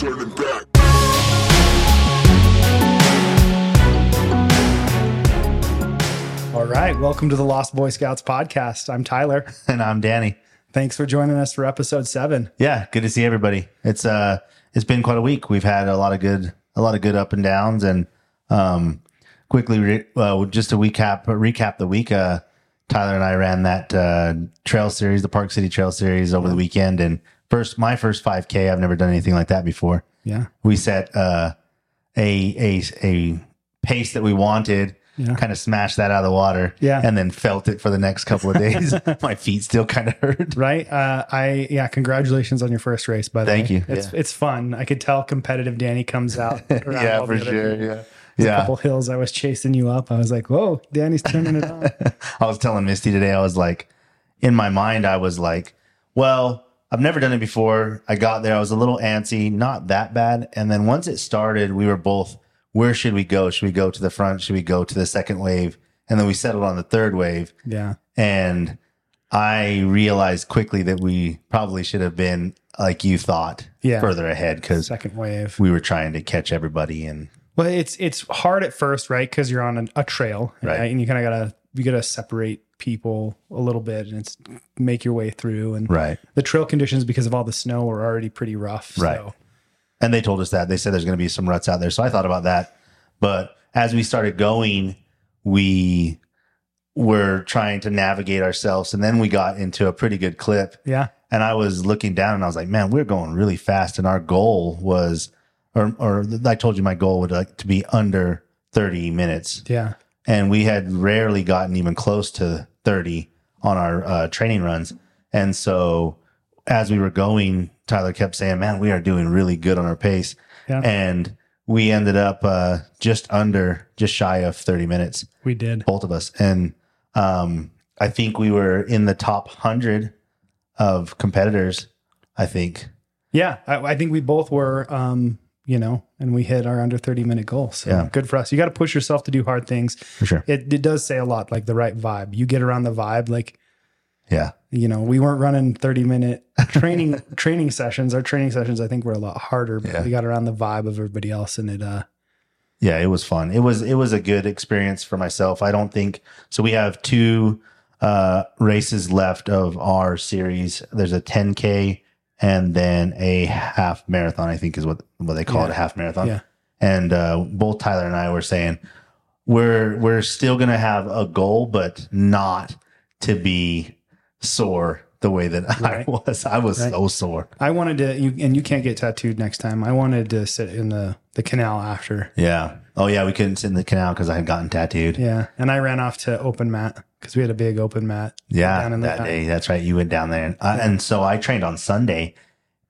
turning back. All right. Welcome to the Lost Boy Scouts podcast. I'm Tyler. And I'm Danny. Thanks for joining us for episode seven. Yeah, good to see everybody. It's uh it's been quite a week. We've had a lot of good a lot of good up and downs and um quickly re- uh, just to recap recap the week uh Tyler and I ran that uh trail series, the Park City Trail series over the weekend and first my first 5k. I've never done anything like that before. Yeah. We set uh a a a pace that we wanted Yeah. kind of smashed that out of the water Yeah. and then felt it for the next couple of days. my feet still kind of hurt. Right. Uh, I, yeah, congratulations on your first race, by the way. Thank way. you. It's, Yeah. it's fun. I could tell competitive Danny comes out. yeah, for sure. people. Yeah. Yeah. A couple hills I was chasing you up. I was like, whoa, Danny's turning it on. I was telling Misty today, I was like, in my mind, I was like, well, I've never done it before. I got there, I was a little antsy, not that bad. And then once it started, we were both, where should we go? Should we go to the front? Should we go to the second wave? And then we settled on the third wave. yeah. And I realized quickly that we probably should have been, like you thought, Yeah. further ahead because Second wave. we were trying to catch everybody. And Well, it's it's hard at first, right? Because you're on a, a trail, Right. And you kind of gotta you gotta separate people a little bit, and it's make your way through. And right. the trail conditions, because of all the snow, are already pretty rough. Right. So, And they told us that. They said there's going to be some ruts out there. So I thought about that. But as we started going, we were trying to navigate ourselves. And then we got into a pretty good clip. yeah, And I was looking down and I was like, man, we're going really fast. And our goal was, or, or I told you my goal would like to be under 30 minutes. yeah, And we had rarely gotten even close to 30 on our uh, training runs. And so as we were going, Tyler kept saying, man, we are doing really good on our pace. Yeah. And we ended up uh, just under, just shy of 30 minutes, we did. both of us. And um, I think we were in the top 100 of competitors, I think. Yeah, I, I think we both were, um, you know, and we hit our under 30 minute goal. So Yeah. good for us. You got to push yourself to do hard things. For sure. It, it does say a lot, like the right vibe. You get around the vibe, like, Yeah. you know, we weren't running 30 minute training training sessions. Our training sessions, I think, were a lot harder, but Yeah. we got around the vibe of everybody else, and it, uh, yeah it was fun it was it was a good experience for myself i don't think so we have two uh races left of our series there's a 10k and then a half marathon i think is what what they call it, a half marathon Yeah. and uh both tyler and i were saying we're we're still gonna have a goal but not to be sore the way that Right. i was i was Right. so sore I wanted to, you, and you can't get tattooed next time. I wanted to sit in the, the canal after. yeah oh yeah we couldn't sit in the canal because i had gotten tattooed Yeah. And I ran off to open mat because we had a big open mat. Yeah, down in the- that day. That's right. You went down there, and, uh, and so I trained on Sunday,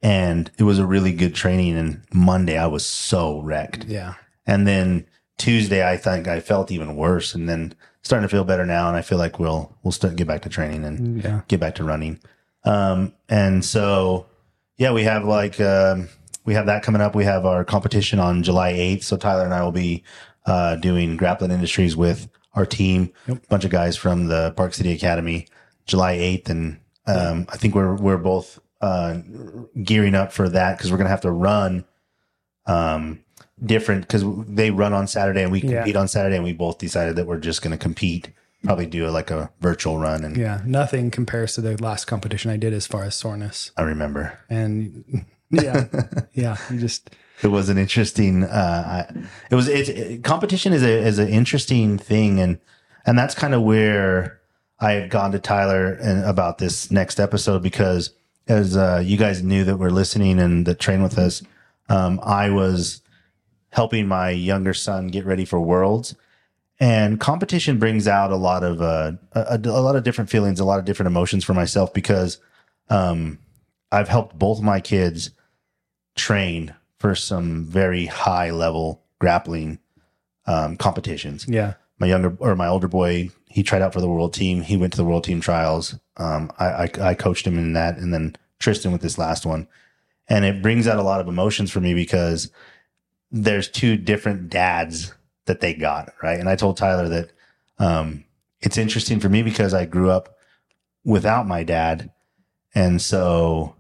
and it was a really good training. And Monday I was so wrecked, Yeah. and then Tuesday I think I felt even worse, and then starting to feel better now, and I feel like we'll we'll start get back to training and Yeah. get back to running. Um, and so yeah, we have like um, we have that coming up. We have our competition on July eighth. So Tyler and I will be uh, doing Grappling Industries with our team, a bunch of guys from the Park City Academy, July eighth, and um, I think we're we're both uh, gearing up for that because we're gonna have to run um, different because they run on Saturday and we Yeah. compete on Saturday, and we both decided that we're just gonna compete. Probably do a, like a virtual run, and Yeah. Nothing compares to the last competition I did as far as soreness. I remember And yeah. yeah. You just, it was an interesting uh I- it was it's it, competition is a is an interesting thing and and that's kind of where i had gone to tyler and about this next episode because as uh you guys knew that were listening and that train with us um i was helping my younger son get ready for worlds and competition brings out a lot of uh a, a lot of different feelings a lot of different emotions for myself because um i've helped both my kids train for some very high level grappling um, competitions. yeah. My younger or my older boy, he tried out for the world team. He went to the world team trials. Um, I, I, I coached him in that, and then Tristan with this last one, and it brings out a lot of emotions for me because there's two different dads that they got right. And I told Tyler that um, it's interesting for me because I grew up without my dad, and so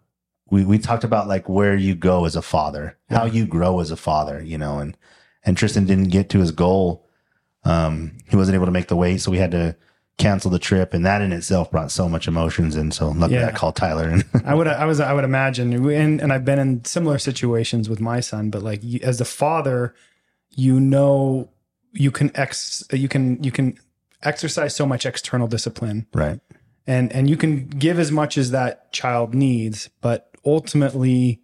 we we talked about like where you go as a father, how you grow as a father, you know, and and Tristan didn't get to his goal. Um, he wasn't able to make the weight, so we had to cancel the trip, and that in itself brought so much emotions. And so luckily, Yeah. I called Tyler, and I would I was I would imagine and and I've been in similar situations with my son but like you, as a father you know you can ex you can you can exercise so much external discipline right, and and you can give as much as that child needs but ultimately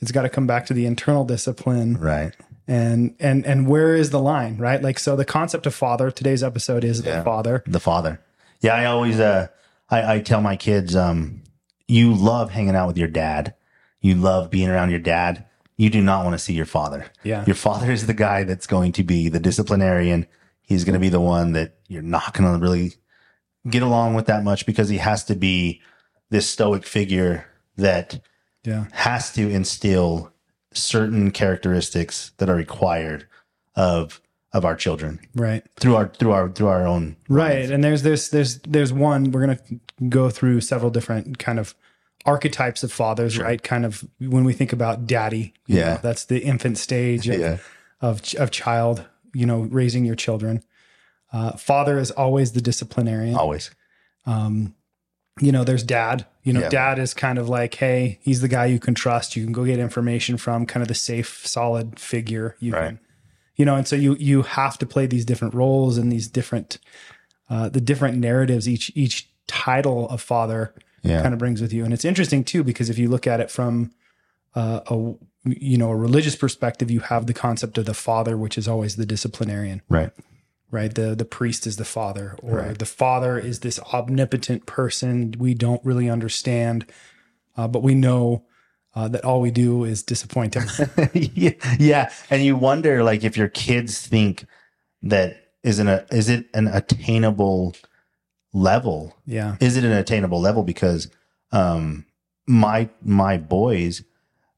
it's got to come back to the internal discipline right, and and and where is the line right like so the concept of father today's episode is Yeah. the father the father. Yeah, I always uh, I, I tell my kids, um, you love hanging out with your dad, you love being around your dad. You do not want to see your father. yeah Your father is the guy that's going to be the disciplinarian. He's going to be the one that you're not going to really get along with that much because he has to be this stoic figure that yeah has to instill certain characteristics that are required of of our children. Right. Through our through our through our own right. and there's there's there's there's one we're going to go through several different kind of archetypes of fathers right? Kind of when we think about daddy you Yeah. know, that's the infant stage of, yeah. of of child you know raising your children. Uh, father is always the disciplinarian. Always. Um, you know, there's dad. You know, Yeah. dad is kind of like, hey, he's the guy you can trust. You can go get information from, kind of the safe, solid figure. You Right. can, you know, and so you you have to play these different roles and these different, uh, the different narratives each each title of father yeah kind of brings with you. And it's interesting too because if you look at it from uh, a you know a religious perspective, you have the concept of the father, which is always the disciplinarian right right? The the priest is the father, or Right. the father is this omnipotent person we don't really understand, uh, but we know uh, that all we do is disappoint him. yeah, yeah and you wonder like if your kids think that isn't a is it an attainable level yeah, is it an attainable level because um my my boys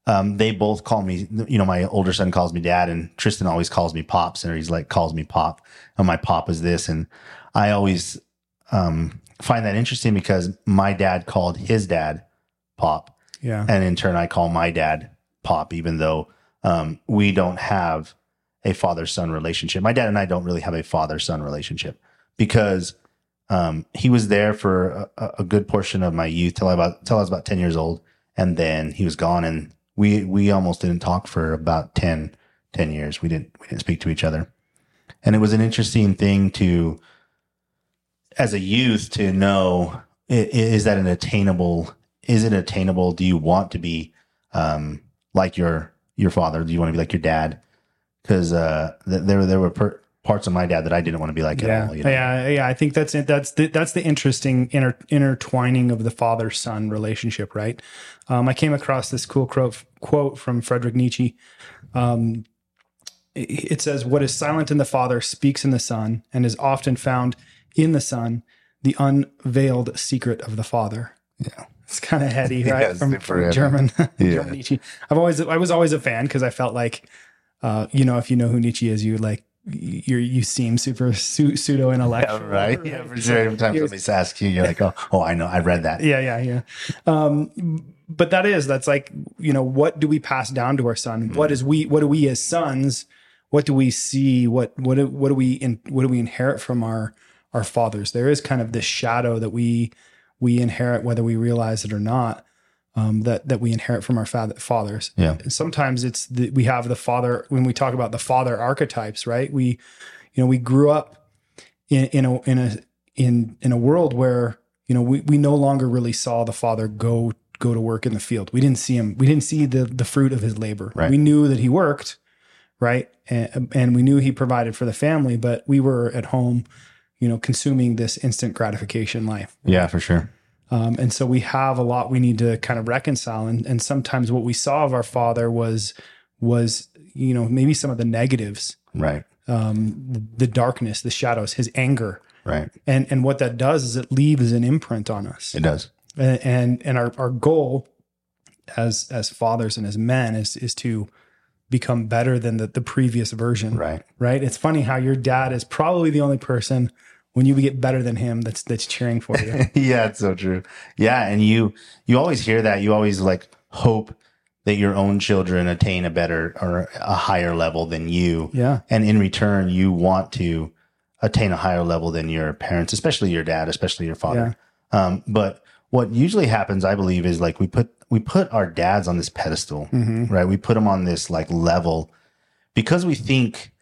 um they both call me you know my older son calls me dad and tristan always calls me pops and he's like calls me pop. And my pop is this. And i always um find that interesting because my dad called his dad pop. Yeah, and in turn i call my dad pop even though um we don't have a father son relationship. My dad and i don't really have a father son relationship because um, he was there for a, a good portion of my youth till I about till I was about ten years old, and then he was gone, and we we almost didn't talk for about 10, 10 years. We didn't we didn't speak to each other, and it was an interesting thing to, as a youth, to know is that an attainable? Is it attainable? Do you want to be um, like your your father? Do you want to be like your dad? Because uh, there there were per- parts of my dad that I didn't want to be like at all. You know? yeah, yeah. I think that's it. That's the, that's the interesting inter, intertwining of the father son relationship, right? Um, I came across this cool quote quote from Friedrich Nietzsche. Um, it it says, "What is silent in the father speaks in the son, and is often found in the son, the unveiled secret of the father." Yeah. It's kind of heady, right? Yeah, from, from. German, Yeah. German Nietzsche. I've always, I was always a fan because I felt like, uh, you know, if you know who Nietzsche is, you like, you you seem super su- pseudo intellectual, Yeah, right. Yeah, for sure. Every time Here's- somebody asks you, you're like, oh, oh, I know, I read that. yeah, yeah, yeah. Um, but that is that's like you know what do we pass down to our son? What is we what do we as sons? What do we see? What what do, what do we in, what do we inherit from our our fathers? There is kind of this shadow that we we inherit whether we realize it or not. Um, that that we inherit from our fa- fathers. Yeah. Sometimes it's the, we have the father when we talk about the father archetypes, right? We, you know, we grew up in, in a in a in in a world where you know we, we no longer really saw the father go go to work in the field we didn't see him we didn't see the the fruit of his labor Right. we knew that he worked right and, and we knew he provided for the family but we were at home you know consuming this instant gratification life Yeah, for sure. Um, and so we have a lot we need to kind of reconcile and, and sometimes what we saw of our father was was you know maybe some of the negatives Right. um, the darkness the shadows his anger Right. and and what that does is it leaves an imprint on us It does. and and, and our, our goal as as fathers and as men is is to become better than the, the previous version Right. right it's funny how your dad is probably the only person when you get better than him that's that's cheering for you yeah, it's so true. Yeah, and you you always hear that. You always like hope that your own children attain a better or a higher level than you. Yeah. And in return, you want to attain a higher level than your parents, especially your dad, especially your father. Um, but what usually happens, I believe, is like we put we put our dads on this pedestal, right? We put them on this like level because we think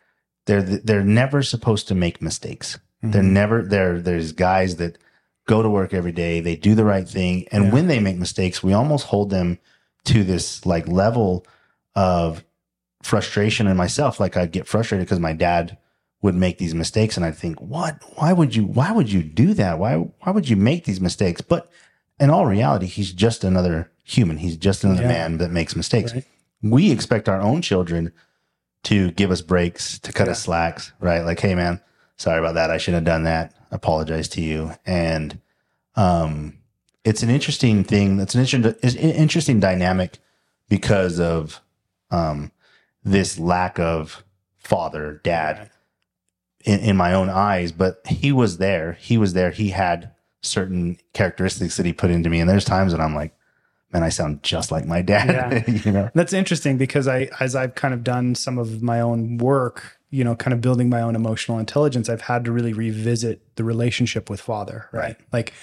they're they're never supposed to make mistakes. They're mm-hmm. never there. There's guys that go to work every day. They do the right thing, and Yeah. when they make mistakes, we almost hold them to this like level of frustration in myself. Like I'd get frustrated because my dad would make these mistakes, and I'd think, "What? Why would you? Why would you do that? Why? Why would you make these mistakes?" But in all reality, he's just another human. He's just another Yeah. man that makes mistakes. Right. We expect our own children to give us breaks, to cut Yeah. us slacks, right? Like, hey, man, sorry about that. I should have done that. Apologize to you. And um, it's an interesting thing. That's an interesting, it's an interesting dynamic because of um, this lack of father, dad in, in my own eyes. But he was there. He was there. He had certain characteristics that he put into me. And there's times when I'm like, man, I sound just like my dad. you know? That's interesting because I, as I've kind of done some of my own work, you know, kind of building my own emotional intelligence, I've had to really revisit the relationship with father, right? Like,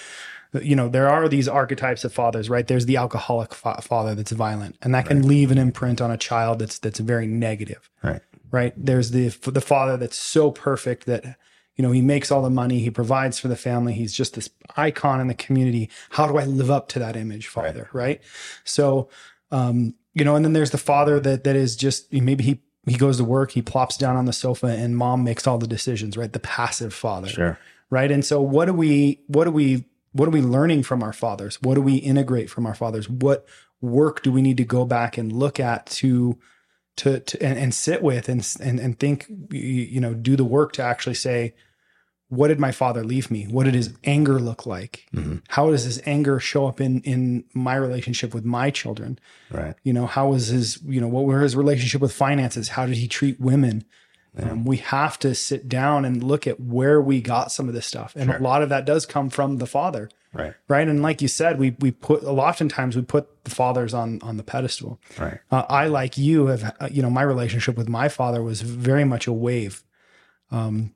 you know, there are these archetypes of fathers, right? There's the alcoholic fa- father that's violent, and that can leave an imprint on a child that's that's very negative, Right. right? There's the the father that's so perfect that you know he makes all the money, he provides for the family, he's just this icon in the community. How do I live up to that image, father? Right. So, um, you know, and then there's the father that that is just maybe he he goes to work, he plops down on the sofa, and mom makes all the decisions, right? The passive father, Sure. right? And so, what do we what do we what are we learning from our fathers? What do we integrate from our fathers? What work do we need to go back and look at to to, to and, and sit with and, and and think you you know do the work to actually say what did my father leave me what did his anger look like Mhm. how does his anger show up in in my relationship with my children Right. you know how was his you know what were his relationship with finances how did he treat women um, we have to sit down and look at where we got some of this stuff and Sure. a lot of that does come from the father Right. right and like you said we we put a lot oftentimes we put the fathers on on the pedestal Right. uh, I, like you, have uh, you know my relationship with my father was very much a wave. Um,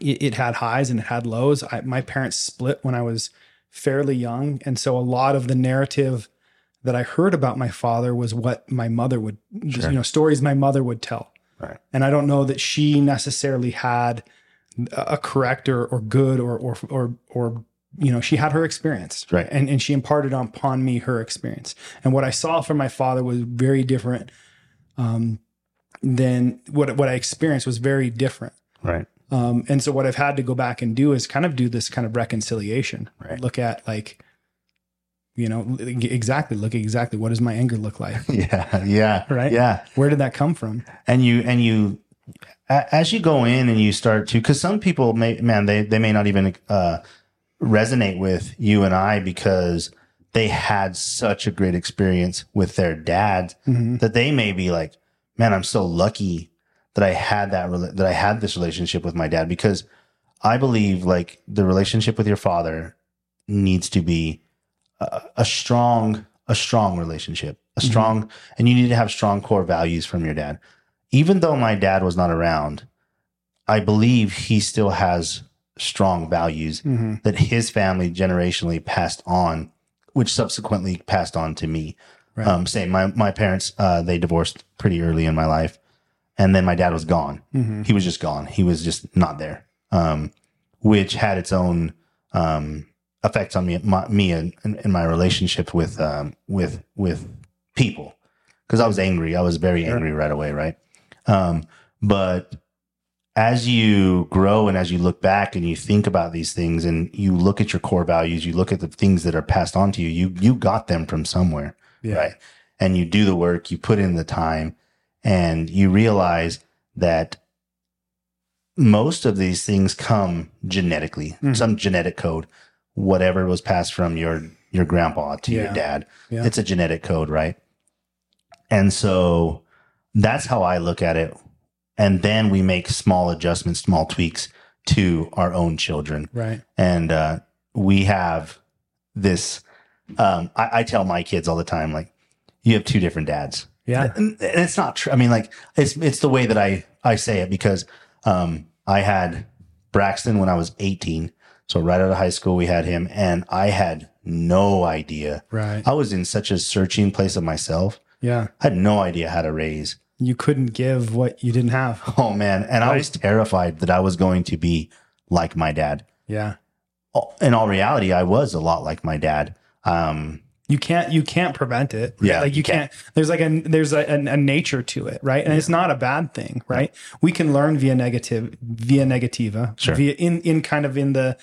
it, it had highs and it had lows. I, my parents split when I was fairly young, and so a lot of the narrative that I heard about my father was what my mother would, just, Sure. you know, stories my mother would tell. Right. And I don't know that she necessarily had a a correct or, or good or or or or you know she had her experience Right. and and she imparted upon me her experience and what I saw from my father was very different um, than what what I experienced was very different Right. Um, and so what I've had to go back and do is kind of do this kind of reconciliation Right. look at like you know exactly look at exactly what does my anger look like Yeah. Yeah. Right. Yeah. where did that come from and you and you as you go in and you start to because some people may man they they may not even uh resonate with you and i because they had such a great experience with their dad Mhm. that they may be like man i'm so lucky that i had that that i had this relationship with my dad because i believe like the relationship with your father needs to be a, a strong a strong relationship a Mhm. strong and you need to have strong core values from your dad even though my dad was not around i believe he still has strong values Mhm. that his family generationally passed on which subsequently passed on to me Right. um same my my parents uh they divorced pretty early in my life and then my dad was gone Mhm. he was just gone. He was just not there, um, which had its own um, effects on me, my, me, and, and, and my relationship with um, with with people because I was angry. I was very Sure. angry right away, right? Um, but as you grow and as you look back and you think about these things and you look at your core values, you look at the things that are passed on to you. You you got them from somewhere yeah right? And you do the work, you put in the time, and you realize that most of these things come genetically, Mhm. some genetic code, whatever was passed from your your grandpa to Yeah. your dad. Yeah. It's a genetic code, right? And so that's how I look at it. And then we make small adjustments, small tweaks to our own children right and uh, we have this um, I, I tell my kids all the time like you have two different dads. Yeah. and, and it's not true. I mean, like it's it's the way that I I say it because um, I had Braxton when I was 18. So right out of high school, we had him, and I had no idea. Right. I was in such a searching place of myself. Yeah. I had no idea how to raise. You couldn't give what you didn't have. Oh man, and I was terrified that I was going to be like my dad. Yeah. In all reality, I was a lot like my dad. Um, You can't you can't prevent it. Yeah, Like you you can't, there's like a there's a, a, a nature to it, right? And it's not a bad thing, right? We can learn via negative via negativa. Sure. Via in in kind of in the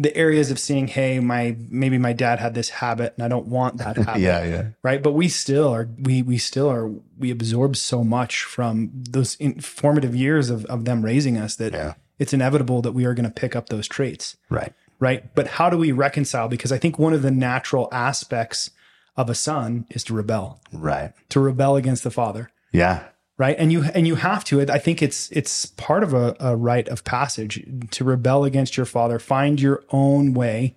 the areas of seeing, hey, my maybe my dad had this habit and I don't want that habit. yeah, yeah, right but we still are we we still are we absorb so much from those informative years of, of them raising us that Yeah. it's inevitable that we are going to pick up those traits right. Right but how do we reconcile because i think one of the natural aspects of a son is to rebel Right. to rebel against the father Yeah. right and you and you have to i think it's it's part of a, a rite of passage to rebel against your father find your own way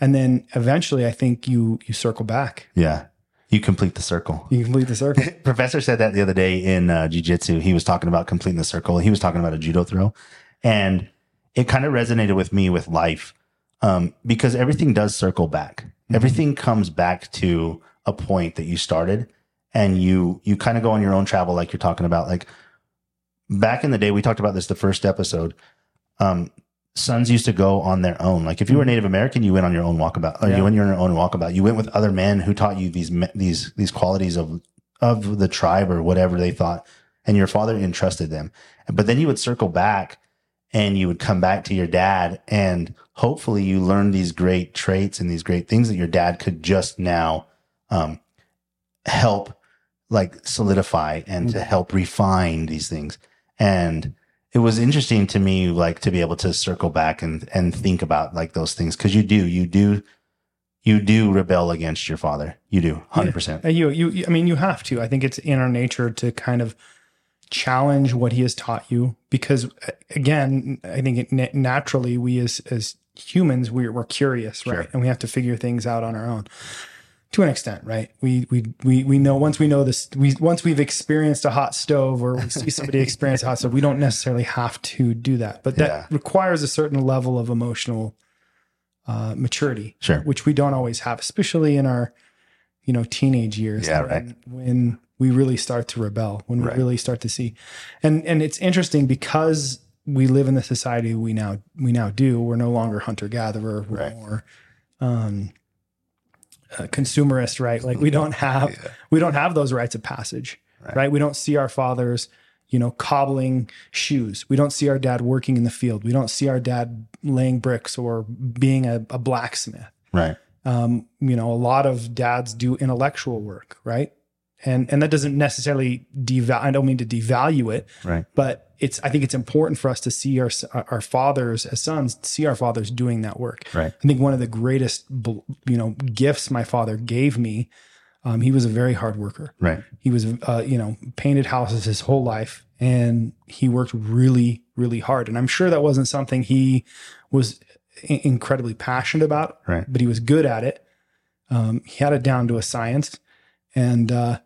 and then eventually i think you you circle back Yeah. You complete the circle. you complete the circle Professor said that the other day in uh, jujitsu. He was talking about completing the circle. He was talking about a judo throw, and it kind of resonated with me with life um, because everything does circle back. Everything comes back to a point that you started, and you you kind of go on your own travel, like you're talking about. Like back in the day, we talked about this the first episode. Um, sons used to go on their own. Like if you were Native American, you went on your own walkabout. Or Yeah. You went on your own walkabout. You went with other men who taught you these these these qualities of of the tribe or whatever they thought, and your father entrusted them. But then you would circle back, and you would come back to your dad, and hopefully you learned these great traits and these great things that your dad could just now um, help like solidify and to help refine these things. And it was interesting to me, like to be able to circle back and, and think about like those things. Cause you do, you do, you do rebel against your father. You do hundred percent. And you, you, you- I mean, you have to. I think it's in our nature to kind of challenge what he has taught you, because uh, again, I think it, naturally we as as humans we're, we're curious, right? Sure. And we have to figure things out on our own to an extent, right? We we we we know once we know this, we once we've experienced a hot stove or we see somebody experience a hot stove, we don't necessarily have to do that, but that Yeah. requires a certain level of emotional uh, maturity, Sure. which we don't always have, especially in our you know teenage years Yeah, right. when we really start to rebel when we Right. really start to see and and it's interesting because we live in the society we now we now do we're no longer hunter gatherer we're Right. more um uh, consumerist right like we don't have we don't have those rites of passage Right. right we don't see our fathers you know cobbling shoes we don't see our dad working in the field we don't see our dad laying bricks or being a, a blacksmith Right. um, you know, a lot of dads do intellectual work, right? And and that doesn't necessarily deval. I don't mean to devalue it, Right. but it's. I think it's important for us to see our our fathers as sons, see our fathers doing that work. Right. I think one of the greatest, you know, gifts my father gave me. Um, he was a very hard worker. Right. He was, uh, you know, painted houses his whole life, and he worked really, really hard. And I'm sure that wasn't something he was incredibly passionate about, Right. but he was good at it. Um, he had it down to a science, and uh,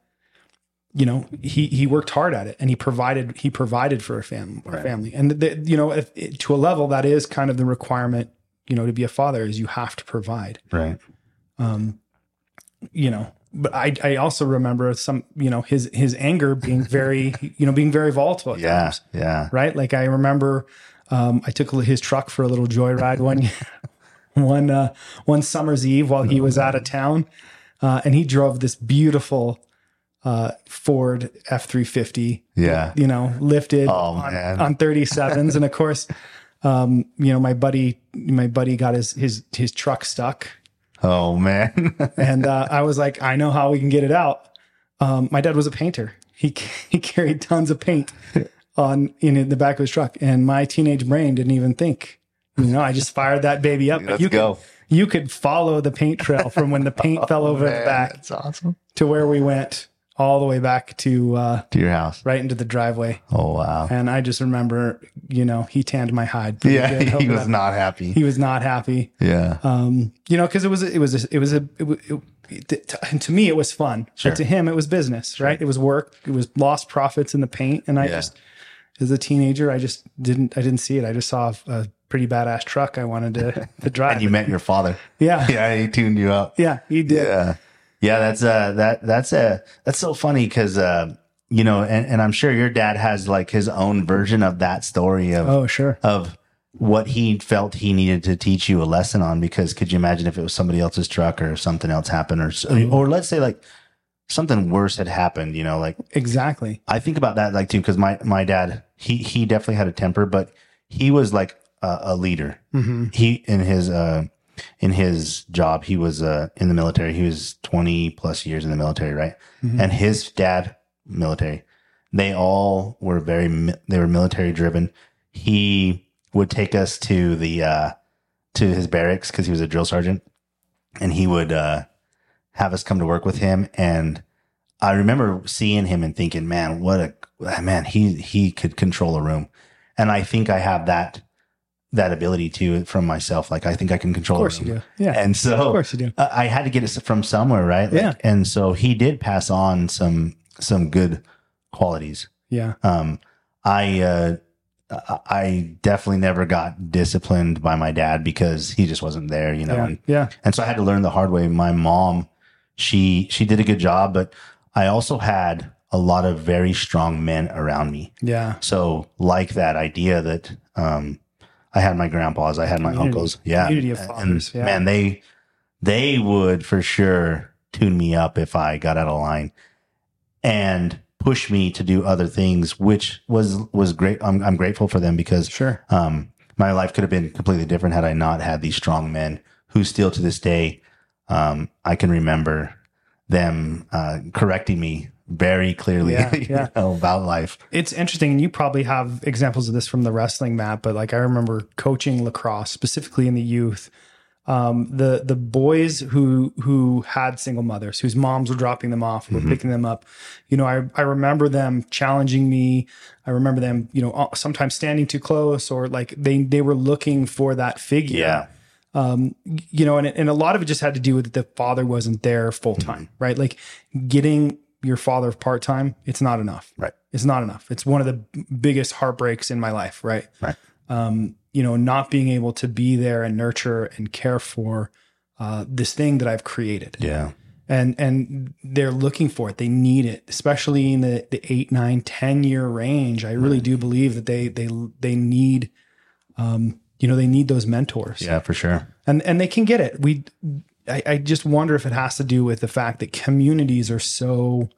you know, he he worked hard at it, and he provided he provided for a family, Right. family, and the, you know, if, to a level that is kind of the requirement. You know, to be a father is you have to provide Right. um you know but i i also remember some you know his his anger being very you know being very volatile at Yeah. times, Yeah. right like i remember um i took his truck for a little joyride one one uh one summer's eve while he was out of town uh and he drove this beautiful uh ford f350 Yeah. you know, lifted Oh, on, on 37s. and of course, um, you know, my buddy, my buddy got his, his, his truck stuck. Oh man. And, uh, I was like, I know how we can get it out. Um, my dad was a painter. He, he carried tons of paint on in the back of his truck. And my teenage brain didn't even think, you know, I just fired that baby up. Let's you go. Could, you could follow the paint trail from when the paint fell over the back That's awesome. to where we went all the way back to, uh, To your house. right into the driveway. Oh wow. And I just remember, you know, he tanned my hide. Yeah. good He was that. not happy. He was not happy. Yeah. Um, you know, because it was it was a, it was a it, it, to, to- to me it was fun, Sure. but to him it was business, right? It was work. It was lost profits in the paint, and I Yeah. just, as a teenager, I just didn't, I didn't see it. I just saw a pretty badass truck I wanted to, to drive. And you met your father. yeah, Yeah, he tuned you up. yeah, he did. Yeah. Yeah, that's uh that that's uh that's so funny because uh you know, and, and I'm sure your dad has like his own version of that story of Oh, sure. of what he felt he needed to teach you a lesson on because could you imagine if it was somebody else's truck or something else happened or Mm-hmm. or let's say like something worse had happened, you know, like Exactly. I think about that like too because my my dad he he definitely had a temper, but he was like a, a leader. hmm He in his uh in his job he was uh in the military. He was twenty plus years in the military, right? Mhm. And his dad military. They all were very they were military driven. He would take us to the uh to his barracks because he was a drill sergeant, and he would uh have us come to work with him and I remember seeing him and thinking, man, what a man, he he could control a room. And I think I have that that ability to from myself. Like I think I can control. Of course you do. Yeah. And so of course you do. uh, I had to get it from somewhere, right? Like, Yeah. And so he did pass on some some good qualities. Yeah. Um, I uh, I- I definitely never got disciplined by my dad because he just wasn't there, you know. Yeah. And Yeah. and so I had to learn the hard way. My mom, she she did a good job, but I also had a lot of very strong men around me. Yeah. So like that idea that um I had my grandpas, I had my Community. uncles. Yeah. Of And yeah. man, they they would for sure tune me up if I got out of line and push me to do other things, which was was great. I'm I'm grateful for them because Sure. um, my life could have been completely different had I not had these strong men who still to this day, um, I can remember them uh, correcting me very clearly Yeah, yeah. know, about life. It's interesting, and you probably have examples of this from the wrestling mat. But like I remember coaching lacrosse, specifically in the youth. Um, the the boys who who had single mothers, whose moms were dropping them off, were picking them up. You know, I I remember them challenging me. I remember them, you know, uh, sometimes standing too close, or like they they were looking for that figure. Yeah. um, you know, and, and a lot of it just had to do with the father wasn't there full time, right? Like getting your father part time, it's not enough. Right. It's not enough. It's one of the biggest heartbreaks in my life, right? Right. Um, you know, not being able to be there and nurture and care for uh, this thing that I've created, Yeah. and and they're looking for it. They need it, especially in the the eight, nine, ten year range. I really do believe that they they they need, um, you know, they need those mentors Yeah, for sure. and and they can get it. We, I, I just wonder if it has to do with the fact that communities are so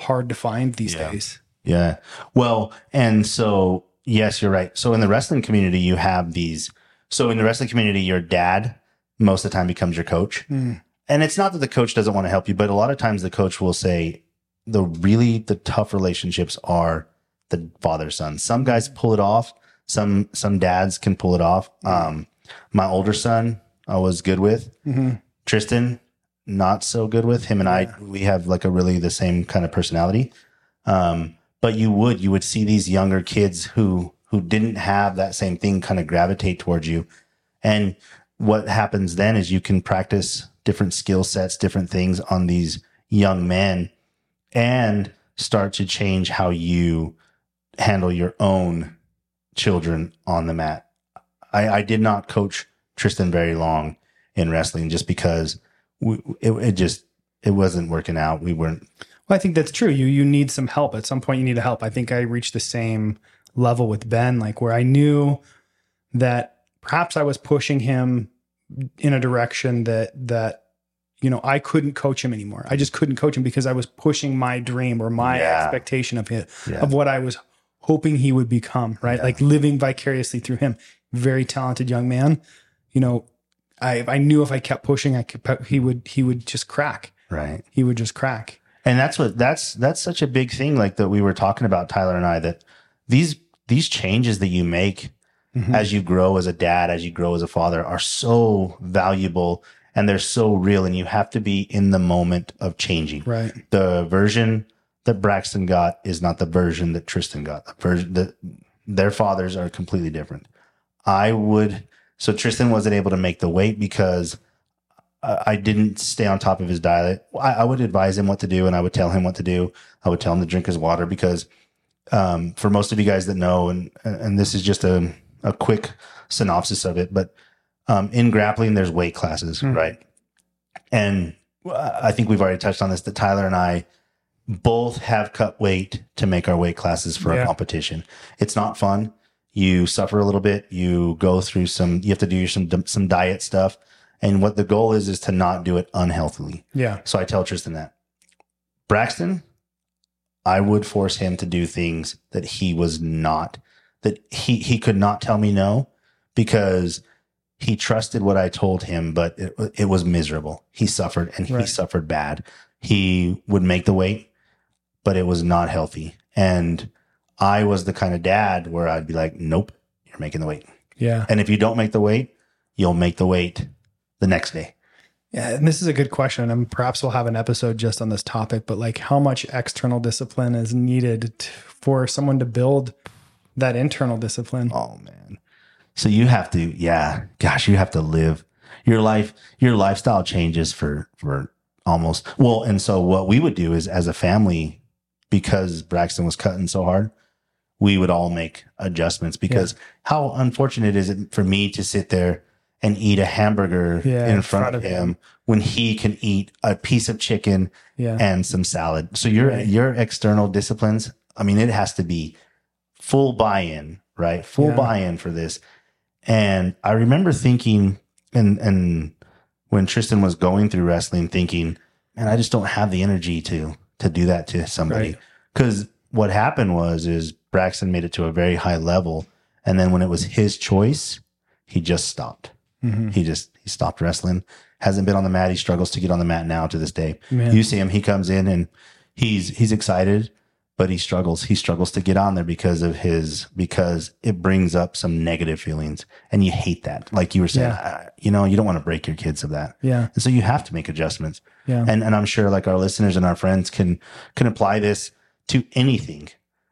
hard to find these Yeah. days. Yeah. Well, and so yes, you're right. So in the wrestling community, you have these. So in the wrestling community, your dad most of the time becomes your coach. Mm. And it's not that the coach doesn't want to help you, but a lot of times the coach will say the really the tough relationships are the father son. Some guys pull it off. Some some dads can pull it off. Um, my older son, I was good with. Mhm. Tristan, not so good with him and I. We have like a really the same kind of personality. Um, but you would you would see these younger kids who who didn't have that same thing kind of gravitate towards you, and what happens then is you can practice different skill sets, different things on these young men, and start to change how you handle your own children on the mat. I, I did not coach Tristan very long in wrestling just because we, it, it just it wasn't working out. We weren't Well, I think that's true. You you need some help at some point. You need to help. I think I reached the same level with Ben, like where I knew that perhaps I was pushing him in a direction that that you know I couldn't coach him anymore. I just couldn't coach him because I was pushing my dream or my Yeah. expectation of him Yeah. of what I was hoping he would become. Right, Yeah. like living vicariously through him. Very talented young man. You know, I I knew if I kept pushing, I could he would he would just crack. right. He would just crack. And that's what that's that's such a big thing like that we were talking about Tyler and I that these these changes that you make Mhm. as you grow as a dad, as you grow as a father are so valuable and they're so real and you have to be in the moment of changing. Right. The version that Braxton got is not the version that Tristan got. The version that their fathers are completely different. I would so Tristan wasn't able to make the weight because I didn't stay on top of his diet. I, I would advise him what to do, and I would tell him what to do. I would tell him to drink his water because, um, for most of you guys that know, and and this is just a a quick synopsis of it, but um, in grappling, there's weight classes, Mhm. right? And I think we've already touched on this. That Tyler and I both have cut weight to make our weight classes for Yeah. a competition. It's not fun. You suffer a little bit. You go through some. You have to do some some diet stuff. And what the goal is is to not do it unhealthily. Yeah. So I tell Tristan that. Braxton, I would force him to do things that he was not that he he could not tell me no because he trusted what I told him, but it, it was miserable. He suffered and he suffered bad. He would make the weight, but it was not healthy. And I was the kind of dad where I'd be like, nope, you're making the weight. Yeah. And if you don't make the weight, you'll make the weight the next day. Yeah, and this is a good question, and perhaps we'll have an episode just on this topic. But like, how much external discipline is needed t- for someone to build that internal discipline? Oh man. So you have to, yeah, gosh, you have to live your life, your lifestyle changes for, for almost, well, and so what we would do is as a family, because Braxton was cutting so hard, we would all make adjustments because how unfortunate is it for me to sit there and eat a hamburger Yeah, in front, of him, when he can eat a piece of chicken Yeah, and some salad. So your Right. your external disciplines, I mean, it has to be full buy-in, right? Full Yeah. buy-in for this. And I remember thinking, and and when Tristan was going through wrestling, thinking, man, I just don't have the energy to to do that to somebody. Right. Because what happened was is Braxton made it to a very high level, and then when it was his choice, he just stopped. Mhm. He just he stopped wrestling. Hasn't been on the mat. He struggles to get on the mat now to this day. Man. You see him, he comes in and he's he's excited, but he struggles. He struggles to get on there because of his because it brings up some negative feelings, and you hate that. Like you were saying, Yeah. you know, you don't want to break your kids of that, yeah, and so you have to make adjustments. yeah, And and I'm sure like our listeners and our friends can can apply this to anything,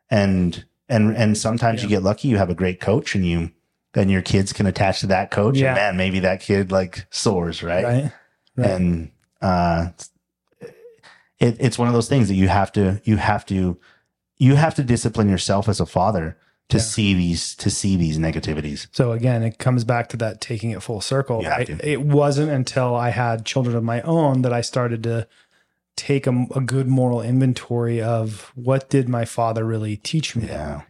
and and and sometimes you get lucky. You have a great coach, and you and your kids can attach to that coach. Yeah. And man, maybe that kid like soars, right? right, right. and uh it, it's one of those things that you have to you have to you have to discipline yourself as a father to Yeah. see these to see these negativities So again, it comes back to that taking it full circle. You have right? to. It wasn't until I had children of my own that I started to take a, a good moral inventory of what did my father really teach me. yeah.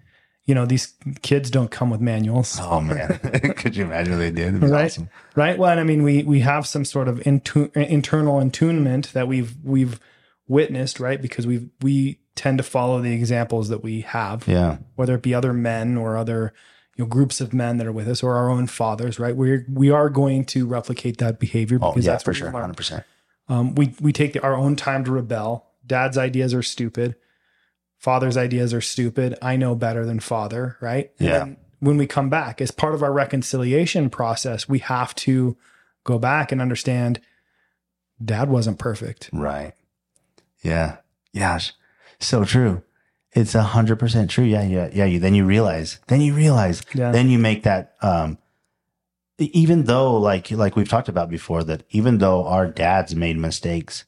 You know, these kids don't come with manuals. oh man. Could you imagine they did? Right. awesome. right? Well and i mean we we have some sort of intu- internal attunement that we've we've witnessed right? Because we we tend to follow the examples that we have. Yeah. Whether it be other men or other you know groups of men that are with us or our own fathers right? We're we are going to replicate that behavior oh because yeah that's for sure. 100% um, we we take our own time to rebel. Dad's ideas are stupid. Father's ideas are stupid. I know better than father right? Yeah. then when we come back as part of our reconciliation process we have to go back and understand dad wasn't perfect. Right. Yeah. Gosh so true. It's a hundred percent true. Yeah yeah yeah. You then you realize then you realize yeah. then you make that um even though like like we've talked about before that even though our dads made mistakes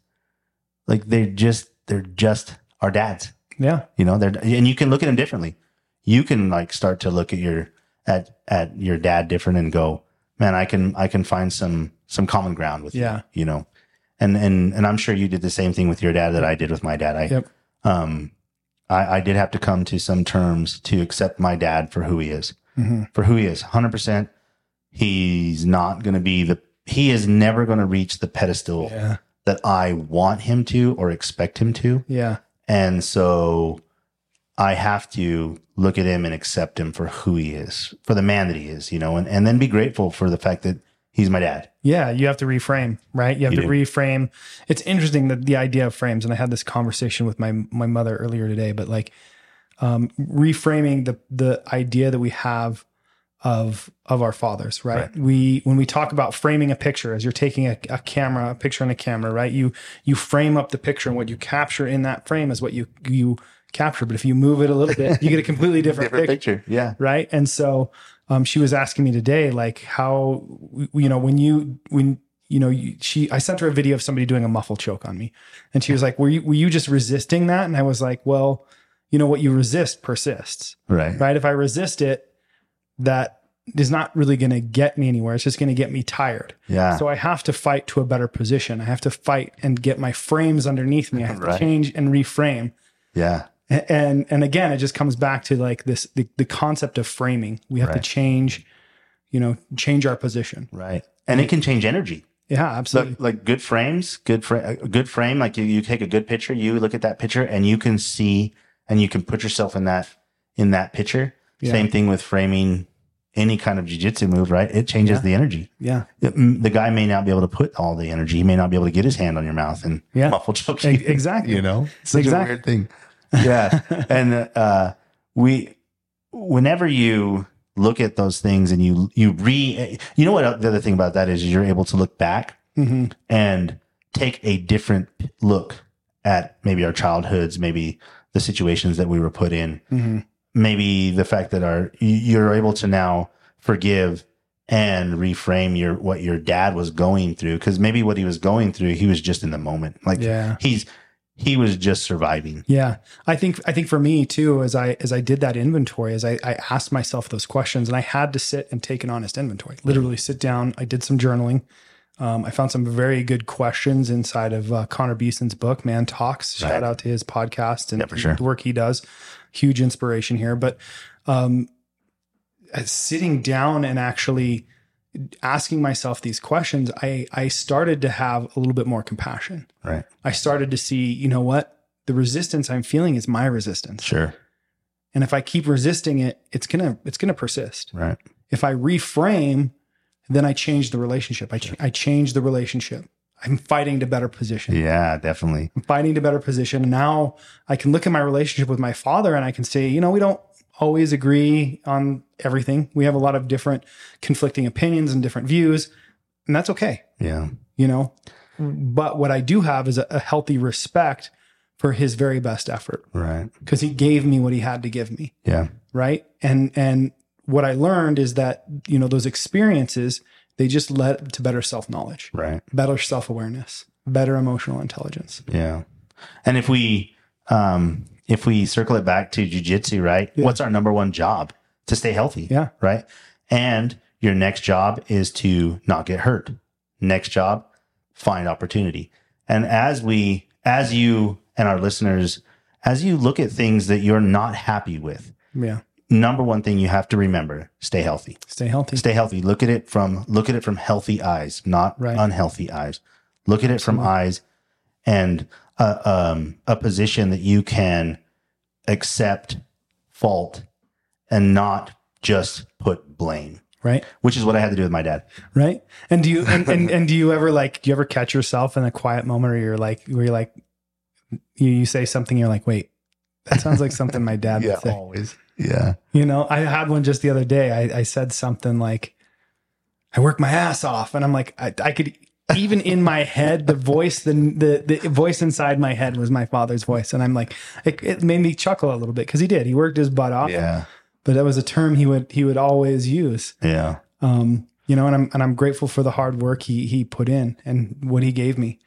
like they're just they're just our dads. Yeah. You know they're and you can look at them differently. You can like start to look at your at at your dad different and go man i can i can find some some common ground with Yeah. you you know? And and and i'm sure you did the same thing with your dad that i did with my dad. I Yep. um i i did have to come to some terms to accept my dad for who he is. Hmm for who he is 100% he's not going to be the he is never going to reach the pedestal yeah that i want him to or expect him to yeah and so i have to look at him and accept him for who he is for the man that he is you know and, and then be grateful for the fact that he's my dad Yeah, you have to reframe, right? You have You to do. reframe. It's interesting that the idea of frames, and I had this conversation with my my mother earlier today, but like um, reframing the the idea that we have of of our fathers, right? Right. We when we talk about framing a picture, as you're taking a, a camera, a picture in a camera, right? You you frame up the picture, and what you capture in that frame is what you you capture. But if you move it a little bit, you get a completely different, picture yeah right and so um, she was asking me today like how you know when you when you know, you, she, I sent her a video of somebody doing a muffle choke on me. And she was like, were you, were you just resisting that? And I was like, well, you know, what you resist persists, Right. right? If I resist it, that is not really going to get me anywhere. It's just going to get me tired. Yeah. So I have to fight to a better position. I have to fight and get my frames underneath me. I have Right. to change and reframe. yeah. And and again, it just comes back to like this the, the concept of framing. We have Right. to change, you know, change our position. Right. And it can change energy. Yeah, absolutely. Like, like good frames, good frame, a good frame. Like you, you take a good picture, you look at that picture and you can see and you can put yourself in that, in that picture. Yeah. Same thing with framing any kind of jujitsu move, right? It changes Yeah. the energy. yeah. It- mm, the guy may not be able to put all the energy. He may not be able to get his hand on your mouth and Yeah. muffle choke you. exactly. You know, such Exactly. a weird thing. Yeah. and, uh, we, whenever you look at those things and you, you re, you know what the other thing about that is you're able to look back hmm and take a different look at maybe our childhoods, maybe the situations that we were put in, hmm maybe the fact that our you're able to now forgive and reframe your what your dad was going through because maybe what he was going through he was just in the moment like Yeah. he's he was just surviving Yeah. I think I think for me too, as I as I did that inventory, as I, I asked myself those questions and I had to sit and take an honest inventory. Literally sit down. I did some journaling. Um, I found some very good questions inside of uh, Connor Beaton's book, Man Talks. Shout Right. out to his podcast and Yeah, sure. the work he does. Huge inspiration here. But um, sitting down and actually asking myself these questions, I I started to have a little bit more compassion. right I started to see, you know what? The resistance I'm feeling is my resistance. sure And if I keep resisting it, it's going to it's going to persist. right If I reframe, then I change the relationship. I ch- I change the relationship. I'm fighting to better position. yeah definitely. I'm fighting to better position. Now I can look at my relationship with my father and I can say, you know, we don't always agree on everything. We have a lot of different conflicting opinions and different views, and that's okay. Yeah. You know? But what i do have is a, a healthy respect for his very best effort. Right. Because he gave me what he had to give me. Yeah. Right? And and what i learned is that you know those experiences they just led to better self-knowledge right better self-awareness better emotional intelligence Yeah. And if we um if we circle it back to jujitsu, right? Yeah. What's our number one job? To stay healthy. Yeah. Right. And your next job is to not get hurt. Next job, find opportunity. And as we as you and our listeners, as you look at things that you're not happy with, yeah number one thing you have to remember, stay healthy. Stay healthy. Stay healthy. Look at it from look at it from healthy eyes not Right. unhealthy eyes. Look at it from eyes and a, um, a position that you can accept fault and not just put blame. Right. Which is what i had to do with my dad. Right. And do you and, and, and do you ever like do you ever catch yourself in a quiet moment where you're like where you're like you, you say something you're like wait that sounds like something my dad would say. always yeah You know, I had one just the other day. I, I said something like, I work my ass off. And I'm like, I, I could, even in my head, the voice, the, the, the voice inside my head was my father's voice. And I'm like, it, it made me chuckle a little bit because he did. He worked his butt off. yeah But that was a term he would, he would always use. yeah Um, you know, and I'm, and I'm grateful for the hard work he, he put in and what he gave me.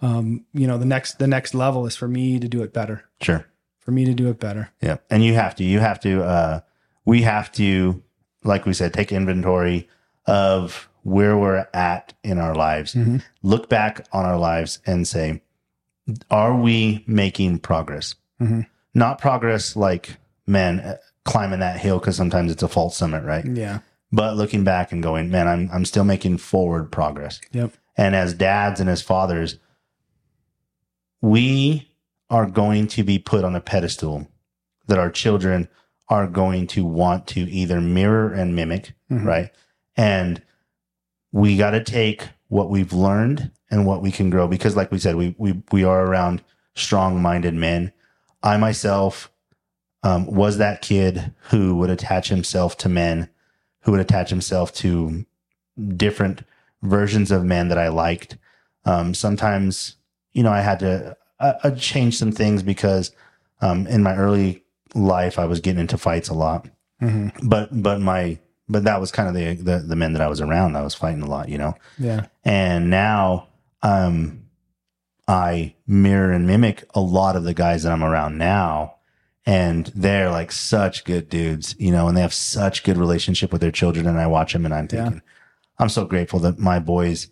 Um, you know, the next, the next level is for me to do it better, sure for me to do it better. Yeah. And you have to, you have to, uh, we have to, like we said, take inventory of where we're at in our lives, Mhm. look back on our lives and say, are we making progress? Mhm. Not progress like, man, uh, climbing that hill because sometimes it's a false summit, right? Yeah. But looking back and going, man, I'm, I'm still making forward progress. Yep. And as dads and as fathers, we are going to be put on a pedestal that our children are going to want to either mirror and mimic, Mhm. right? And we got to take what we've learned and what we can grow because like we said we we we are around strong-minded men. I myself um, was that kid who would attach himself to men, who would attach himself to different versions of men that I liked. Um, sometimes, you know, I had to uh, uh, change some things because um, in my early life I was getting into fights a lot. Mhm. But but my but that was kind of the, the the men that I was around. I was fighting a lot, you know. Yeah. And now um I mirror and mimic a lot of the guys that I'm around now. And they're like such good dudes, you know, and they have such good relationship with their children. And I watch them and I'm Yeah. thinking, I'm so grateful that my boys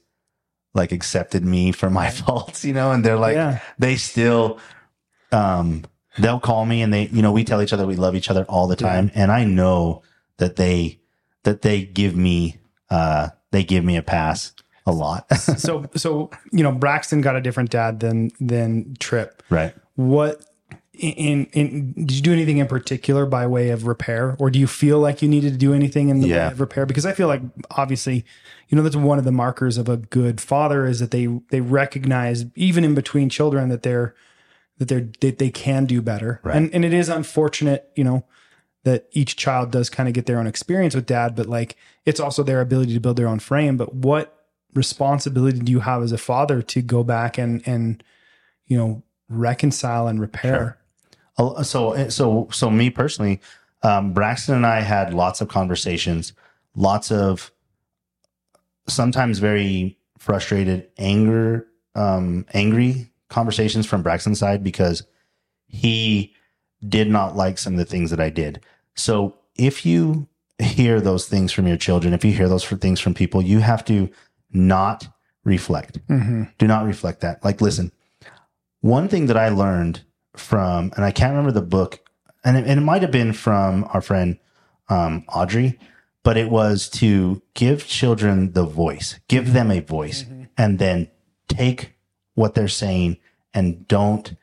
like accepted me for my faults, you know, and they're like, yeah. they still um they'll call me and they you know we tell each other we love each other all the time and i know that they that they give me uh they give me a pass a lot So so you know Braxton got a different dad than than Trip. right What in in did you do anything in particular by way of repair, or do you feel like you needed to do anything in the Yeah. way of repair? Because I feel like obviously, you know, that's one of the markers of a good father is that they they recognize even in between children that they're that they're that they can do better. Right. And and it is unfortunate, you know, that each child does kind of get their own experience with dad, but like it's also their ability to build their own frame. But what responsibility do you have as a father to go back and and you know reconcile and repair? Uh, so so so me personally um braxton and i had lots of conversations lots of sometimes very frustrated anger um angry conversations from braxton's side because he did not like some of the things that i did so if you hear those things from your children if you hear those things from people you have to not reflect Mm-hmm. do not reflect that. Like, listen, one thing that I learned from, and I can't remember the book, and it, and it might have been from our friend um, Audrey, but it was to give children the voice, give mm-hmm. them a voice, mm-hmm. and then take what they're saying and don't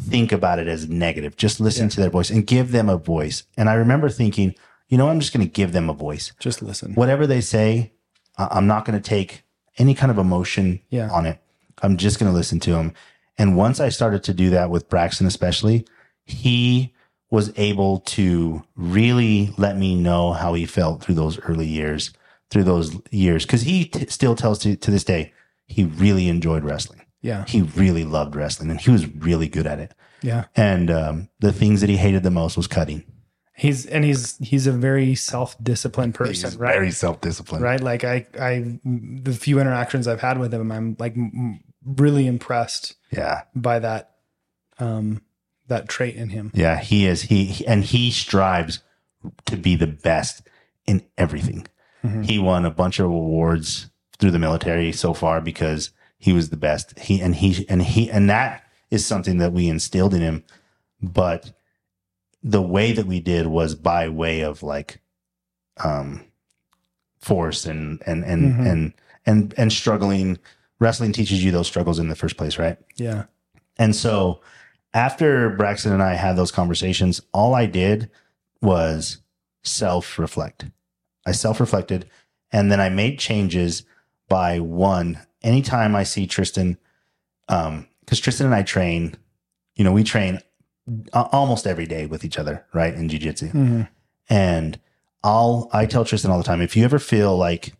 think about it as negative. Just listen Yeah. to their voice and give them a voice. And I remember thinking, you know, I'm just going to give them a voice Just listen. whatever they say, I'm not going to take any kind of emotion Yeah. on it. I'm just going to listen to them. And once I started to do that with Braxton, especially, he was able to really let me know how he felt through those early years, through those years. Cause he t- still tells to, to this day, he really enjoyed wrestling. Yeah. He really loved wrestling and he was really good at it. Yeah. And um, the things that he hated the most was cutting. He's and he's he's a very self-disciplined person, right? very self disciplined. right? Like I I the few interactions I've had with him, I'm like m- really impressed Yeah. by that um that trait in him. Yeah, he is. He, he- and he strives to be the best in everything. Mhm. He won a bunch of awards through the military so far because he was the best. He and he and he and that is something that we instilled in him. But the way that we did was by way of like um force and and and Mhm. and and and struggling. Wrestling teaches you those struggles in the first place, right? Yeah. And so after Braxton and I had those conversations, all I did was self reflect. I self reflected and then I made changes by one. Anytime I see Tristan, um, because Tristan and I train, you know, we train almost every day with each other, right? In jujitsu. hmm And I'll, I tell Tristan all the time, if you ever feel like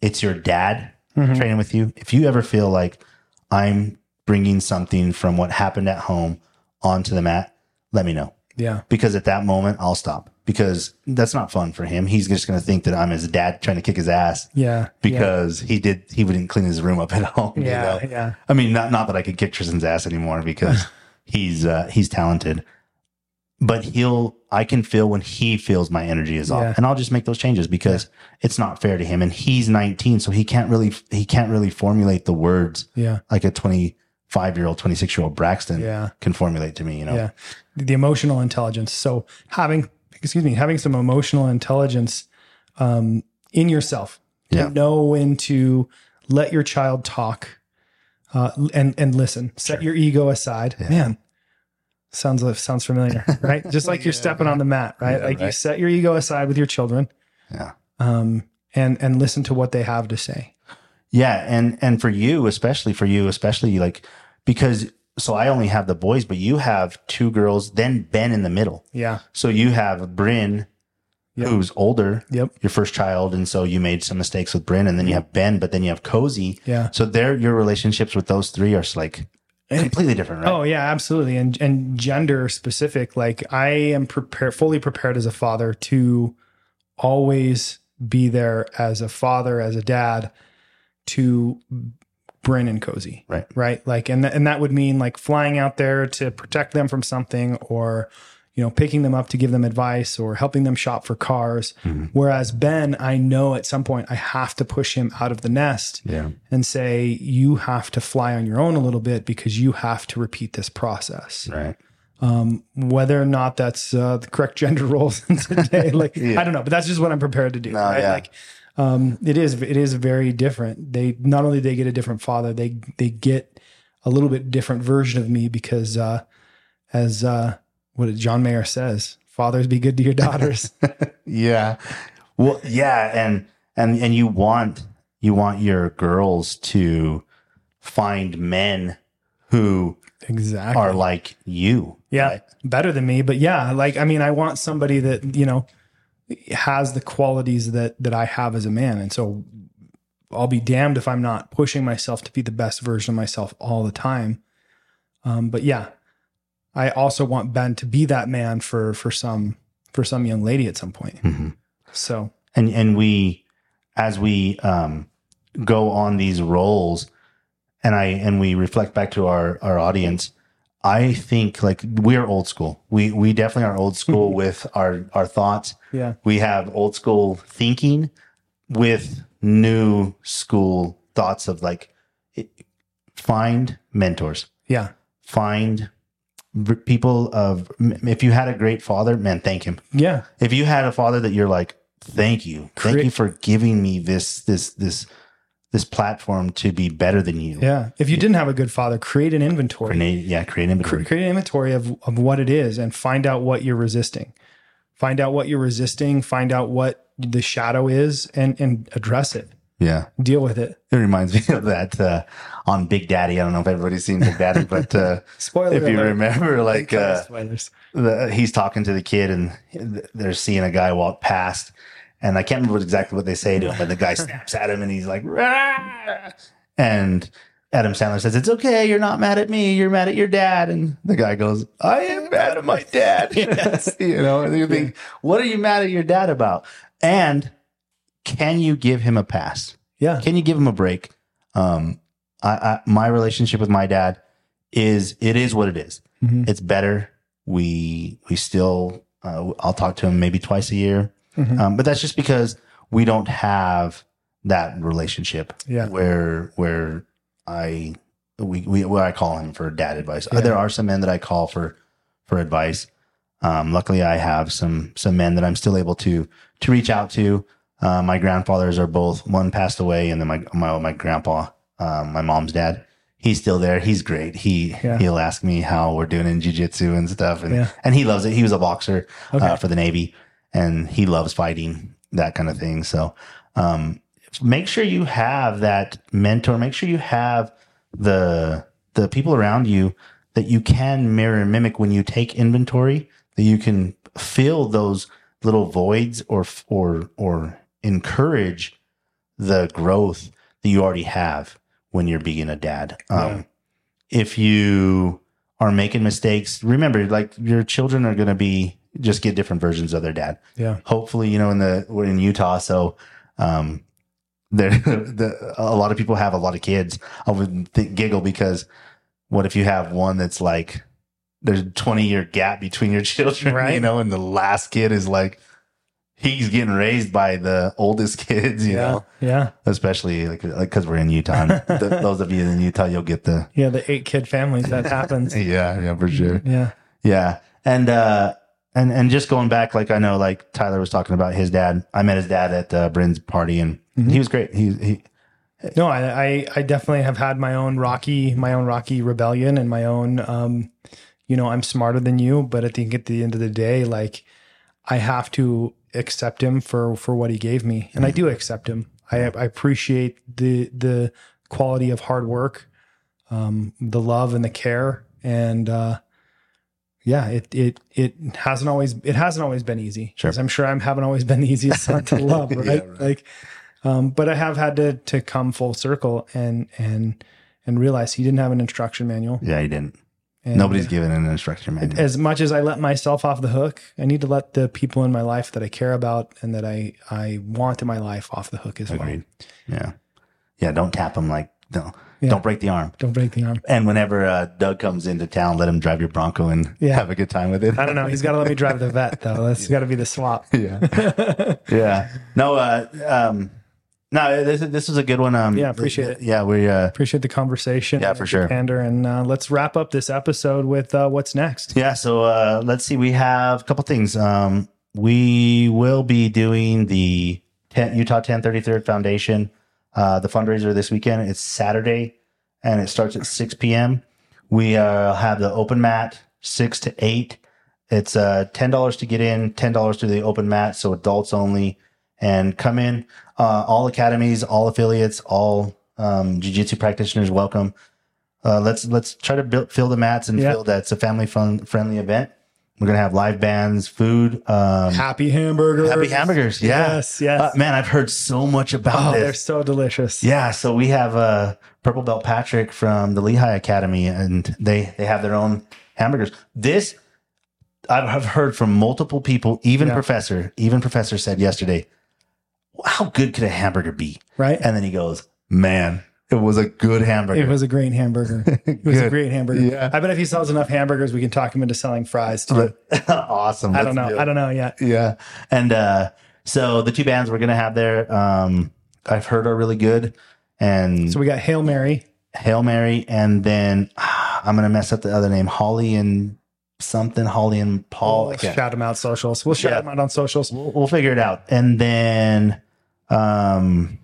it's your dad Mhm. training with you, if you ever feel like I'm bringing something from what happened at home onto the mat, let me know. Yeah. Because at that moment, I'll stop because that's not fun for him. He's just going to think that I'm his dad trying to kick his ass Yeah. because he did, he wouldn't clean his room up at home. you yeah. know? Yeah. yeah. I mean, not, not that I could kick Tristan's ass anymore because he's, uh, he's talented, but he'll, I can feel when he feels my energy is off Yeah. and I'll just make those changes because it's not fair to him. And he's 19. So he can't really, he can't really formulate the words Yeah. like a 25 year old, 26 year old Braxton Yeah. can formulate to me, you know? Yeah. The emotional intelligence. So having, excuse me, having some emotional intelligence um, in yourself to Yeah. know when to let your child talk uh, and and listen. Set Sure. your ego aside. Yeah. Man, sounds sounds familiar, right? Just like you're Yeah, stepping on the mat, right? Yeah, like you set your ego aside with your children, Yeah. um, and and listen to what they have to say. Yeah, and and for you, especially for you, especially like because so I only have the boys, but you have two girls, then Ben in the middle. Yeah. So you have Bryn, Yep. who's older, Yep. your first child, and so you made some mistakes with Bryn, and then you have Ben, but then you have Cozy. Yeah. So there, your relationships with those three are like completely different, right? Oh yeah, absolutely. And and gender specific, like I am prepared fully prepared as a father to always be there as a father, as a dad to Bryn and Cozy. Right. Right. Like, and, th- and that would mean like flying out there to protect them from something or, you know, picking them up to give them advice or helping them shop for cars. Whereas Ben, I know at some point I have to push him out of the nest Yeah. and say, you have to fly on your own a little bit because you have to repeat this process Right. whether or not that's uh, the correct gender roles in today. Like I don't know, but that's just what I'm prepared to do. right? yeah. Like um, it is it is very different. They not only they get a different father, they they get a little bit different version of me because uh, as uh, what John Mayer says, fathers be good to your daughters. Yeah. Well, yeah, and and and you want you want your girls to find men who exactly. are like you. yeah right? better than me but yeah like i mean i want somebody that you know has the qualities that that i have as a man. And so i'll be damned if i'm not pushing myself to be the best version of myself all the time. Um but yeah i also want ben to be that man for for some for some young lady at some point. Mhm. so. And and we as we um go on these roles and i and we reflect back to our our audience i think like we're old school. We we definitely are old school with our our thoughts yeah. We have old school thinking with new school thoughts of like find mentors. Yeah. Find people of if you had a great father man thank him. Yeah. If you had a father that you're like thank you. Thank you for giving me this this this this platform to be better than you. Yeah. If you didn't have a good father create an inventory. Create yeah create inventory. Create an inventory of, of what it is and find out what you're resisting find out what you're resisting find out what the shadow is and and address it. Yeah. Deal with it. It reminds me of that uh on big daddy. I don't know if everybody's seen big daddy but uh spoiler if you alert. remember like uh the, he's talking to the kid and they're seeing a guy walk past and I can't remember exactly what they say to him, but the guy snaps at him and he's like, "Rah!" and Adam Sandler says, it's okay. You're not mad at me. You're mad at your dad. And the guy goes, I am mad at my dad. you know, and you think, what are you mad at your dad about? And can you give him a pass? yeah Can you give him a break? Um, I, I my relationship with my dad is it is what it is. Mhm. It's better. We we still uh, I'll talk to him maybe twice a year, Mhm. um, but that's just because we don't have that relationship Yeah. where where I we, we where I call him for dad advice. Uh, Yeah. There are some men that I call for for advice. Um, luckily, I have some some men that I'm still able to to reach out to. Uh, my grandfathers are both one passed away, and then my my my grandpa, um, my mom's dad, he's still there. He's great. He Yeah. he'll ask me how we're doing in jujitsu and stuff, and Yeah. and he loves it. He was a boxer Okay. uh, for the Navy, and he loves fighting that kind of thing. So, um, make sure you have that mentor. Make sure you have the the people around you that you can mirror and mimic when you take inventory. That you can fill those little voids or or or encourage the growth that you already have when you're being a dad. Um, Yeah. If you are making mistakes, remember, like your children are going to be just get different versions of their dad. yeah Hopefully, you know, in the we're in Utah, so um, the, a lot of people have a lot of kids. I would think, giggle because what if you have one that's like there's a 20 year gap between your children, Right. you know, and the last kid is like he's getting raised by the oldest kids, you yeah know, yeah especially like like because we're in Utah. And th those of you in Utah, you'll get the yeah the eight kid families that happens yeah, yeah, for sure. yeah Yeah. And uh and and just going back, like I know like Tyler was talking about his dad. I met his dad at uh Bryn's party and he was great. He he No, I, I I definitely have had my own rocky my own rocky rebellion and my own um you know I'm smarter than you, but I think at the end of the day, like I have to accept him for for what he gave me, and I do accept him. I I appreciate the the quality of hard work, um, the love and the care, and uh, yeah, it it it hasn't always it hasn't always been easy. Sure. I'm sure I haven't always been the easiest son to love, right? Yeah, right. Like, um, but I have had to to come full circle and and and realize he didn't have an instruction manual. yeah, he didn't. And Nobody's given an instruction manual. as much as I let myself off the hook, I need to let the people in my life that I care about and that I I want in my life off the hook as well. Yeah. Yeah. Don't tap them like, no, Yeah. don't break the arm. Don't break the arm. And whenever uh, Doug comes into town, let him drive your Bronco and Yeah. have a good time with it. I don't know. He's got to let me drive the vet though. That's got to be the swap. yeah. yeah. No, uh, um, no, this, this is a good one. Um, Yeah, appreciate it. Yeah. We, uh, Appreciate the conversation. Yeah, for sure. Pander, and uh, let's wrap up this episode with uh, what's next. Yeah, so uh, let's see. We have a couple things. Um, we will be doing the 10, Utah 1033rd Foundation, uh, the fundraiser this weekend. It's Saturday, and it starts at 6 p.m. We uh, have the open mat, 6 to 8. It's uh, $10 to get in, $10 to the open mat, so adults only. And come in. Uh, all academies, all affiliates, all um, jiu-jitsu practitioners welcome. Uh, let's let's try to build, fill the mats and Yeah. feel that it's a family fun friendly event. We're gonna have live bands, food, um, Happy hamburgers. happy hamburgers. Yeah, Yes, yes. Uh, man, I've heard so much about oh, they're so delicious. Yeah, so we have uh, Purple Belt Patrick from the Lehi Academy, and they they have their own hamburgers. This I've I've heard from multiple people, even Yeah. Professor, even Professor said yesterday, "How good could a hamburger be?" Right. And then he goes, "Man, it was a good hamburger." It was a great hamburger. It was a great hamburger. Yeah. I bet if he sells enough hamburgers, we can talk him into selling fries too. awesome. I don't know. do I don't know yet. Yeah. And uh so the two bands we're gonna have there, um, I've heard are really good. And So we got Hail Mary. Hail Mary, and then ah, I'm gonna mess up the other name, Holly and something, Holly and Paul. We'll shout them out socials. We'll shout Yeah. them out on socials. We'll, we'll figure it out. And then um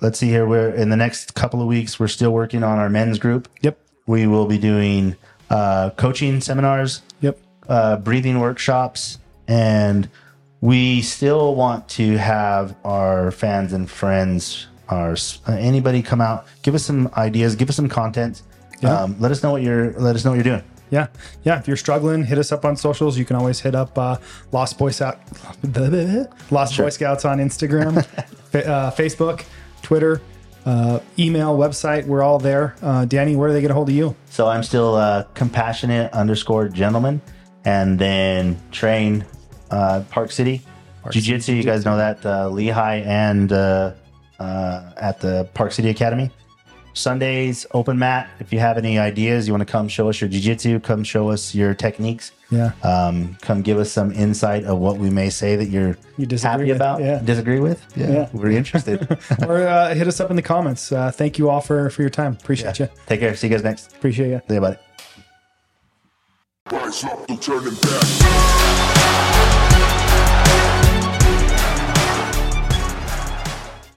let's see here. We're in the next couple of weeks, we're still working on our men's group. Yep. We will be doing uh coaching seminars, Yep. uh, breathing workshops, and we still want to have our fans and friends, our uh, anybody come out, give us some ideas, give us some content. Yeah. Um, let us know what you're let us know what you're doing. Yeah. Yeah. If you're struggling, hit us up on socials. You can always hit up uh, Lost Boy Scout, Lost Boy Scouts on Instagram, fa- uh, Facebook, Twitter, uh, email, website. We're all there. Uh, Danny, where do they get a hold of you? So I'm still uh, compassionate underscore gentleman, and then train uh, Park City Jiu Jitsu. You guys know that uh, Lehi and uh, uh, at the Park City Academy. Sundays open mat. If you have any ideas, you want to come show us your jiu jitsu, come show us your techniques. Yeah. Um, come give us some insight of what we may say that you're You disagree happy with, about, yeah. disagree with. Yeah, Yeah. we're interested. or uh, hit us up in the comments. Uh, thank you all for, for your time. Appreciate you. Take care. See you guys next. Appreciate you. See you, buddy.